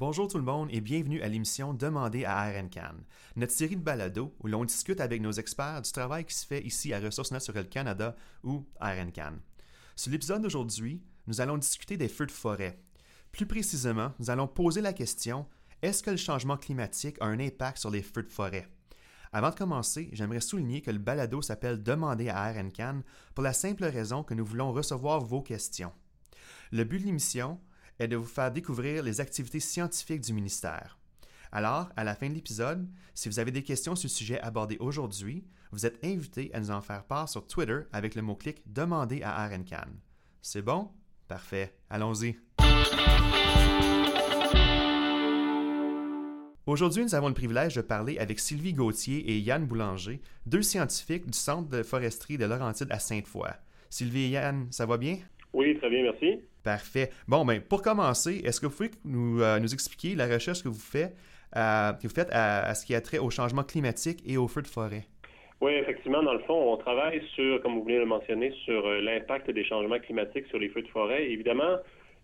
Bonjour tout le monde et bienvenue à l'émission Demandez à RNCAN, notre série de balado où l'on discute avec nos experts du travail qui se fait ici à Ressources naturelles Canada ou RNCAN. Sur l'épisode d'aujourd'hui, nous allons discuter des feux de forêt. Plus précisément, nous allons poser la question est-ce que le changement climatique a un impact sur les feux de forêt? Avant de commencer, j'aimerais souligner que le balado s'appelle Demander à RNCAN pour la simple raison que nous voulons recevoir vos questions. Le but de l'émission est de vous faire découvrir les activités scientifiques du ministère. Alors, à la fin de l'épisode, si vous avez des questions sur le sujet abordé aujourd'hui, vous êtes invité à nous en faire part sur Twitter avec le mot-clic Demander à RNCAN. C'est bon? Parfait. Allons-y. Aujourd'hui, nous avons le privilège de parler avec Sylvie Gauthier et Yann Boulanger, deux scientifiques du Centre de foresterie de Laurentide à Sainte-Foy. Sylvie et Yann, ça va bien? Oui, très bien, merci. Parfait. Bon, ben, pour commencer, est-ce que vous pouvez nous, euh, nous expliquer la recherche que vous faites, euh, que vous faites à, ce qui a trait au changement climatique et aux feux de forêt? Oui, effectivement, dans le fond, on travaille sur, comme vous venez de le mentionner, sur euh, l'impact des changements climatiques sur les feux de forêt. Évidemment,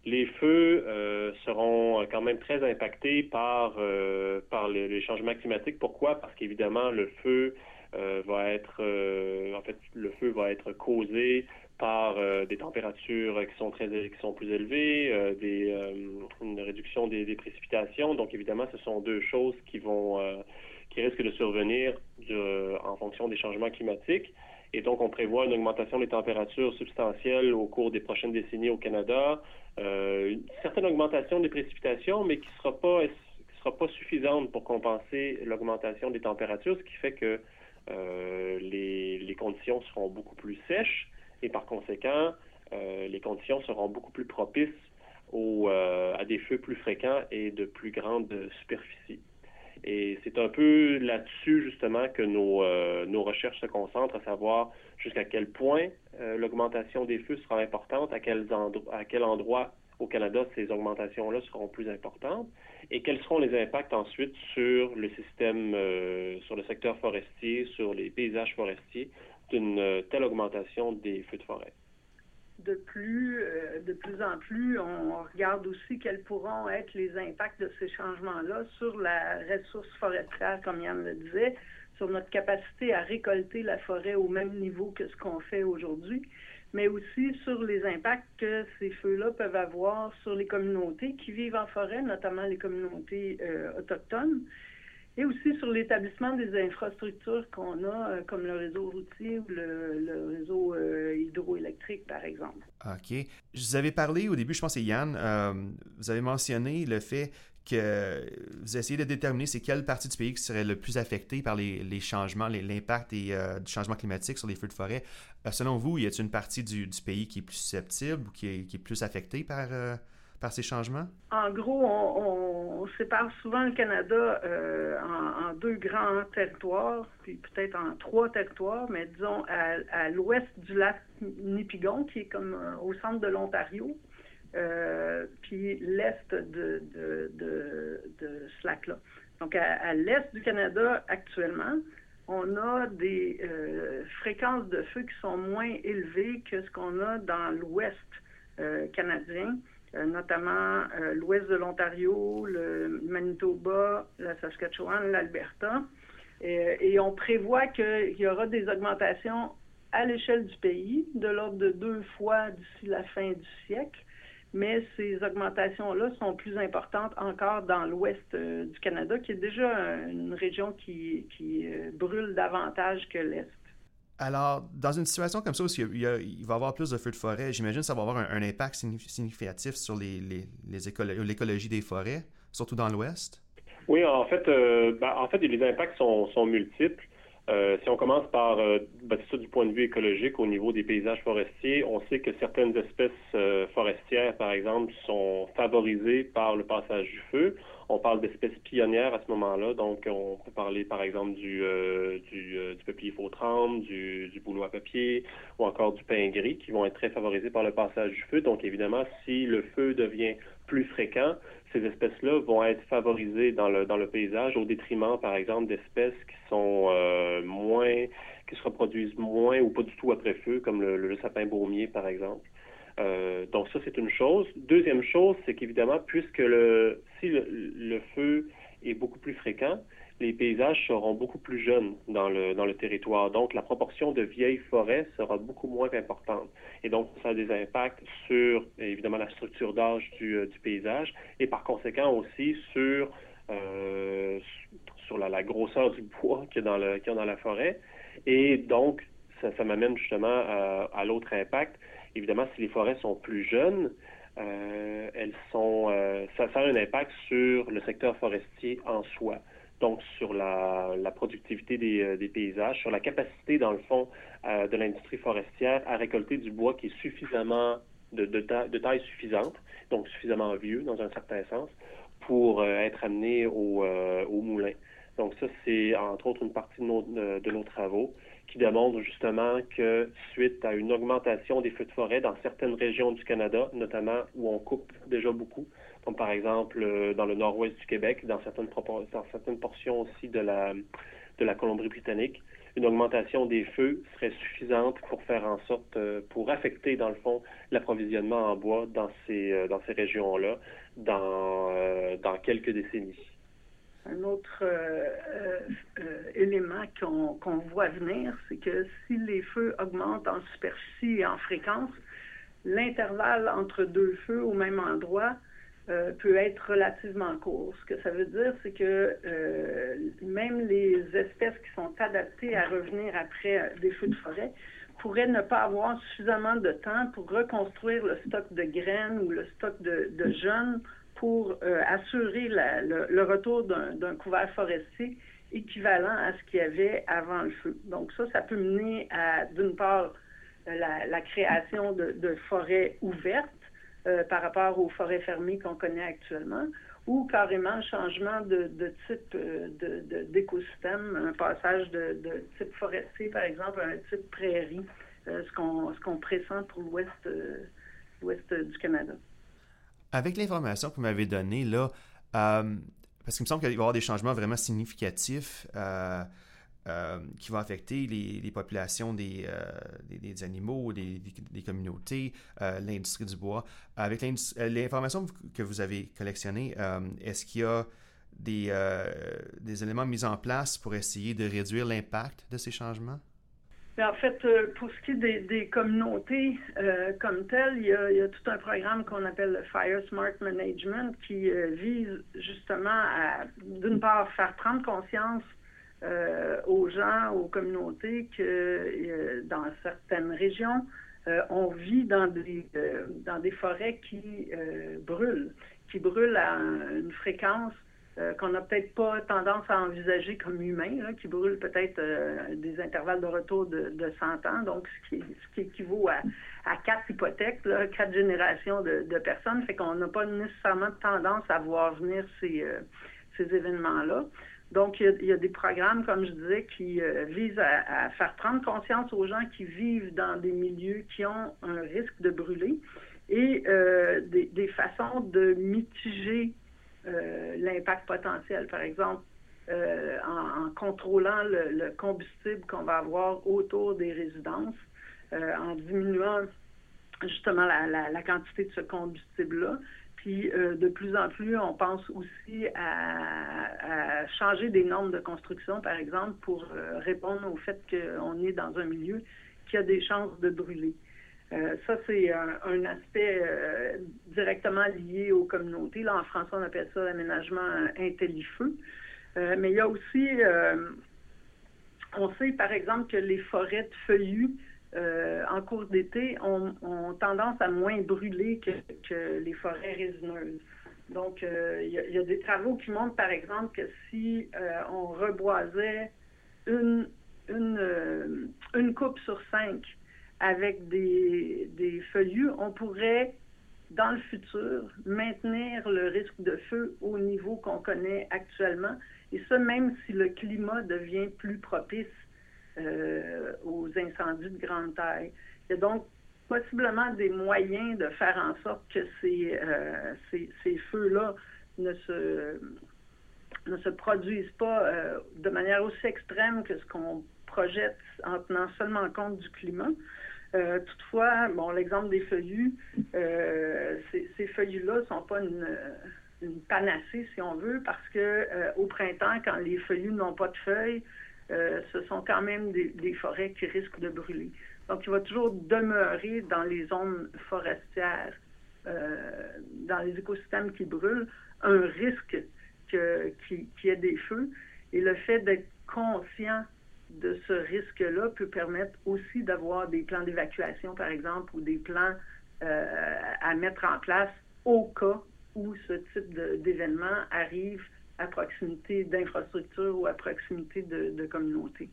les feux euh, seront quand même très impactés par, par les, changements climatiques. Pourquoi? Parce qu'évidemment, le feu va être, en fait, le feu va être causé par des températures qui sont très qui sont plus élevées, des, une réduction des, précipitations. Donc, évidemment, ce sont deux choses qui vont qui risquent de survenir en fonction des changements climatiques. Et donc, on prévoit une augmentation des températures substantielles au cours des prochaines décennies au Canada, euh, une certaine augmentation des précipitations, mais qui sera pas sera pas suffisante pour compenser l'augmentation des températures, ce qui fait que euh, les, les, conditions seront beaucoup plus sèches et par conséquent, euh, les conditions seront beaucoup plus propices au, à des feux plus fréquents et de plus grande superficie. Et c'est un peu là-dessus, justement, que nos, euh, nos recherches se concentrent, à savoir jusqu'à quel point euh, l'augmentation des feux sera importante, à, à quel endroit au Canada ces augmentations-là seront plus importantes, et quels seront les impacts ensuite sur le système, euh, sur le secteur forestier, sur les paysages forestiers d'une telle augmentation des feux de forêt? De plus, euh, de plus en plus, on regarde aussi quels pourront être les impacts de ces changements-là sur la ressource forestière, comme Yann le disait, sur notre capacité à récolter la forêt au même niveau que ce qu'on fait aujourd'hui, mais aussi sur les impacts que ces feux-là peuvent avoir sur les communautés qui vivent en forêt, notamment les communautés euh, autochtones et aussi sur l'établissement des infrastructures qu'on a, euh, comme le réseau routier ou le, réseau euh, hydroélectrique, par exemple. OK. Je vous avais parlé au début, je pense que c'est Yann, vous avez mentionné le fait que vous essayez de déterminer c'est quelle partie du pays qui serait le plus affectée par les, changements, l'impact du changement climatique sur les feux de forêt. selon vous, y a-t-il une partie du, pays qui est plus susceptible ou qui est, plus affectée par par ces changements? En gros, on, sépare souvent le Canada euh, en, deux grands territoires, puis peut-être en trois territoires, mais disons à, l'ouest du lac Nipigon, qui est comme euh, au centre de l'Ontario, euh, puis l'est de, ce lac-là. Donc, à, l'est du Canada, actuellement, on a des fréquences de feu qui sont moins élevées que ce qu'on a dans l'ouest canadien. Euh, notamment euh, l'ouest de l'Ontario, le Manitoba, la Saskatchewan, l'Alberta. Et, on prévoit qu'il y aura des augmentations à l'échelle du pays, de l'ordre de deux fois d'ici la fin du siècle. Mais ces augmentations-là sont plus importantes encore dans l'ouest euh, du Canada, qui est déjà une région qui, qui brûle davantage que l'est. Alors, dans une situation comme ça où il, va y avoir plus de feux de forêt, j'imagine que ça va avoir un, impact significatif sur l'écologie des forêts, surtout dans l'Ouest? Oui, en fait, euh, ben, en fait, les impacts sont, multiples. Euh, si on commence par euh, ben, ça du point de vue écologique au niveau des paysages forestiers, on sait que certaines espèces forestières, par exemple, sont favorisées par le passage du feu. On parle d'espèces pionnières à ce moment-là, donc on peut parler par exemple du, euh, du, euh, du peuplier faux du, du bouleau à papier ou encore du pin gris qui vont être très favorisés par le passage du feu. Donc évidemment, si le feu devient plus fréquent, ces espèces-là vont être favorisées dans le, dans le paysage au détriment, par exemple, d'espèces qui sont euh, moins, qui se reproduisent moins ou pas du tout après feu, comme le, le sapin baumier, par exemple. Euh, donc ça, c'est une chose. Deuxième chose, c'est qu'évidemment, puisque le, si plus fréquent, les paysages seront beaucoup plus jeunes dans le, dans le territoire. Donc, la proportion de vieilles forêts sera beaucoup moins importante. Et donc, ça a des impacts sur, évidemment, la structure d'âge du, euh, du, paysage et par conséquent aussi sur, euh, sur la, la, grosseur du bois qu'il y, a dans le, qu'il y a dans la forêt. Et donc, ça, m'amène justement à, l'autre impact. Évidemment, si les forêts sont plus jeunes, euh, elles sont, ça, ça a un impact sur le secteur forestier en soi donc sur la, productivité euh, des, paysages, sur la capacité, dans le fond, euh, de l'industrie forestière à récolter du bois qui est suffisamment de, taille suffisante, donc suffisamment vieux dans un certain sens, pour euh, être amené au, moulin. Donc ça, c'est entre autres une partie de nos, de nos travaux qui démontre justement que suite à une augmentation des feux de forêt dans certaines régions du Canada, notamment où on coupe déjà beaucoup, comme par exemple euh, dans le nord-ouest du Québec, dans certaines, portions aussi de la, de la Colombie-Britannique, une augmentation des feux serait suffisante pour faire en sorte, euh, pour affecter dans le fond l'approvisionnement en bois dans ces, euh, dans ces régions-là dans, dans quelques décennies. Un autre élément qu'on voit venir, c'est que si les feux augmentent en superficie et en fréquence, l'intervalle entre deux feux au même endroit euh, peut être relativement court. Ce que ça veut dire, c'est que euh, même les espèces qui sont adaptées à revenir après euh, des feux de forêt pourraient ne pas avoir suffisamment de temps pour reconstruire le stock de graines ou le stock de, jeunes pour assurer le, retour d'un couvert forestier équivalent à ce qu'il y avait avant le feu. Donc ça, ça peut mener à, d'une part, la, création de forêts ouvertes, euh, par rapport aux forêts fermées qu'on connaît actuellement, ou carrément changement de, type euh, d'écosystème, un passage de, type forestier, par exemple, à un type prairie, euh, ce qu'on ce pressent pour l'ouest l'ouest du Canada. Avec l'information que vous m'avez donnée, là, parce qu'il me semble qu'il va y avoir des changements vraiment significatifs euh, qui va affecter les, populations des, euh, des, animaux, des, communautés, euh, l'industrie du bois. Avec l'information que vous avez collectionnée, est-ce qu'il y a des, des éléments mis en place pour essayer de réduire l'impact de ces changements? Ben, en fait, pour ce qui est des, communautés comme telles, il y, a, il y, a, tout un programme qu'on appelle le Fire Smart Management qui vise justement à, d'une part, faire prendre conscience euh, aux gens, aux communautés que euh, dans certaines régions, euh, on vit dans des, dans des forêts qui brûlent, qui brûlent à une fréquence qu'on n'a peut-être pas tendance à envisager comme humain, qui brûlent peut-être des intervalles de retour de, de 100 ans, donc ce qui, ce qui équivaut à, quatre hypothèques, quatre générations de, de personnes, fait qu'on n'a pas nécessairement tendance à voir venir ces événements-là. Donc, il y, a, des programmes, comme je disais, qui euh, visent à, faire prendre conscience aux gens qui vivent dans des milieux qui ont un risque de brûler et euh, des, façons de mitiger euh, l'impact potentiel. Par exemple, en, contrôlant le, combustible qu'on va avoir autour des résidences, en diminuant justement la quantité de ce combustible-là, puis euh, de plus en plus, on pense aussi à, changer des normes de construction, par exemple, pour euh, répondre au fait qu'on est dans un milieu qui a des chances de brûler. Euh, ça, c'est un, aspect directement lié aux communautés. Là, en français, on appelle ça l'aménagement intellifeux. mais il y a aussi, on sait par exemple que les forêts de feuillus euh, en cours d'été ont, tendance à moins brûler que, les forêts résineuses. Donc, euh, il y, a des travaux qui montrent, par exemple, que si euh, on reboisait une, coupe sur cinq avec des, des feuillus, on pourrait, dans le futur, maintenir le risque de feu au niveau qu'on connaît actuellement. Et ça, même si le climat devient plus propice euh, aux incendies de grande taille. Il y a donc possiblement des moyens de faire en sorte que ces, euh, ces, feux-là ne se, ne se produisent pas euh, de manière aussi extrême que ce qu'on projette en tenant seulement compte du climat. toutefois, bon, l'exemple des feuillus, ces, feuillus-là ne sont pas une, une panacée, si on veut, parce que euh, au printemps, quand les feuillus n'ont pas de feuilles, euh, ce sont quand même des, forêts qui risquent de brûler. Donc, il va toujours demeurer dans les zones forestières, dans les écosystèmes qui brûlent, un risque qu'il y ait des feux. Et le fait d'être conscient de ce risque-là peut permettre aussi d'avoir des plans d'évacuation, par exemple, ou des plans à mettre en place au cas où ce type d'événement arrive à proximité d'infrastructures ou à proximité de, communautés.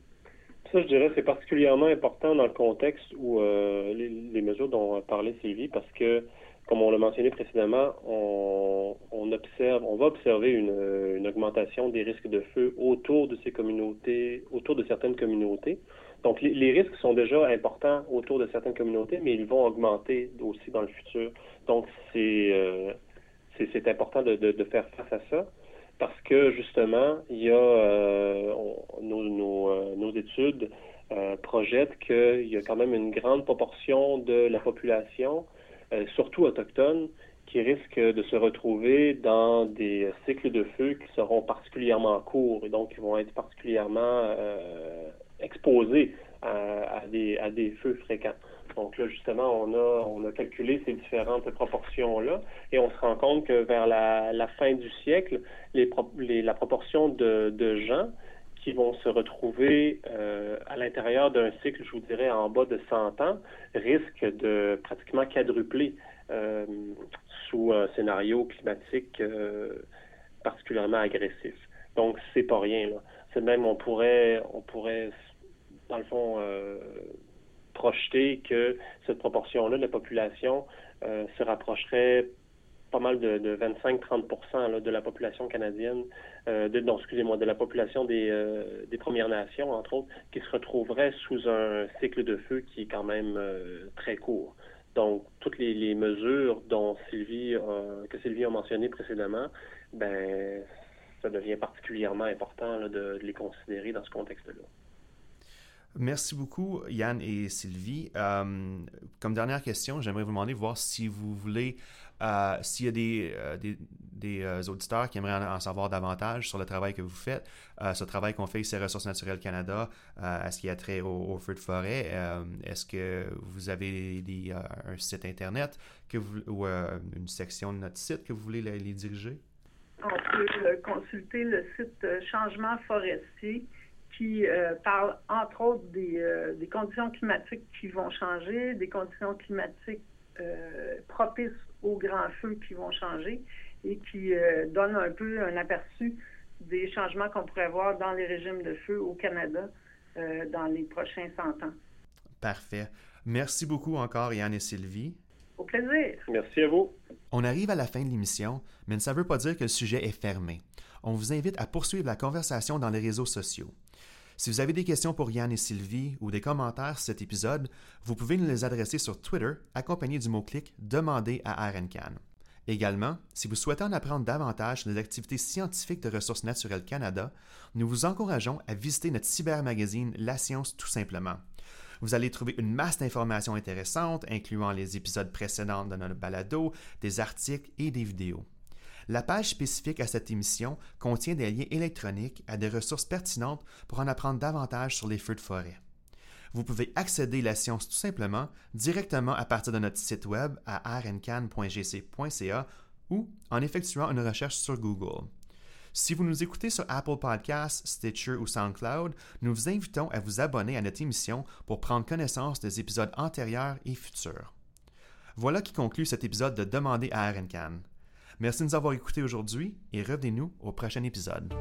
Ça, je dirais, c'est particulièrement important dans le contexte où euh, les, mesures dont a parlé Sylvie, parce que, comme on l'a mentionné précédemment, on, observe, on va observer une, augmentation des risques de feu autour de ces communautés, autour de certaines communautés. Donc, les, risques sont déjà importants autour de certaines communautés, mais ils vont augmenter aussi dans le futur. Donc, c'est euh, c'est important de, faire face à ça parce que justement, il y a euh, nos, euh, études euh, projettent qu'il y a quand même une grande proportion de la population, surtout autochtone, qui risque de se retrouver dans des cycles de feu qui seront particulièrement courts et donc qui vont être particulièrement exposés à des feux fréquents. Donc là, justement, on a, calculé ces différentes proportions-là et on se rend compte que vers la, fin du siècle, la proportion de, gens qui vont se retrouver euh, à l'intérieur d'un cycle, je vous dirais, en bas de 100 ans, risque de pratiquement quadrupler euh, sous un scénario climatique euh, particulièrement agressif. Donc, c'est pas rien. C'est même, on pourrait, on pourrait, dans le fond, projeter que cette proportion-là de la population euh, se rapprocherait pas mal de, 25-30% de la population canadienne, euh, de, non, excusez-moi, de la population des, euh, des, Premières Nations, entre autres, qui se retrouverait sous un cycle de feu qui est quand même très court. Donc, toutes les, mesures dont Sylvie, que Sylvie a mentionnées précédemment, ben, ça devient particulièrement important de les considérer dans ce contexte-là. Merci beaucoup, Yann et Sylvie. Euh, comme dernière question, j'aimerais vous demander voir si vous voulez, euh, s'il y a des, euh, des, auditeurs qui aimeraient en, savoir davantage sur le travail que vous faites, ce travail qu'on fait ici à Ressources naturelles Canada, est-ce qu'il y a trait au, feu de forêt? est-ce que vous avez un site Internet que vous, ou une section de notre site que vous voulez les diriger? On peut consulter le site Changement forestier qui euh, parle entre autres euh, des, conditions climatiques qui vont changer, des conditions climatiques euh, propices aux grands feux qui vont changer et qui donne un peu un aperçu des changements qu'on pourrait voir dans les régimes de feu au Canada dans les prochains 100 ans. Parfait. Merci beaucoup encore, Yann et Sylvie. Au plaisir. Merci à vous. On arrive à la fin de l'émission, mais ça ne veut pas dire que le sujet est fermé. On vous invite à poursuivre la conversation dans les réseaux sociaux. Si vous avez des questions pour Yann et Sylvie ou des commentaires sur cet épisode, vous pouvez nous les adresser sur Twitter accompagné du mot-clic Demander à RNCAN. Également, si vous souhaitez en apprendre davantage sur les activités scientifiques de Ressources naturelles Canada, nous vous encourageons à visiter notre cybermagazine La Science tout simplement. Vous allez trouver une masse d'informations intéressantes, incluant les épisodes précédents de notre balado, des articles et des vidéos. La page spécifique à cette émission contient des liens électroniques à des ressources pertinentes pour en apprendre davantage sur les feux de forêt. Vous pouvez accéder à la science tout simplement directement à partir de notre site web à rncan.gc.ca ou en effectuant une recherche sur Google. Si vous nous écoutez sur Apple Podcasts, Stitcher ou SoundCloud, nous vous invitons à vous abonner à notre émission pour prendre connaissance des épisodes antérieurs et futurs. Voilà qui conclut cet épisode de Demander à RNCAN. Merci de nous avoir écoutés aujourd'hui et revenez-nous au prochain épisode.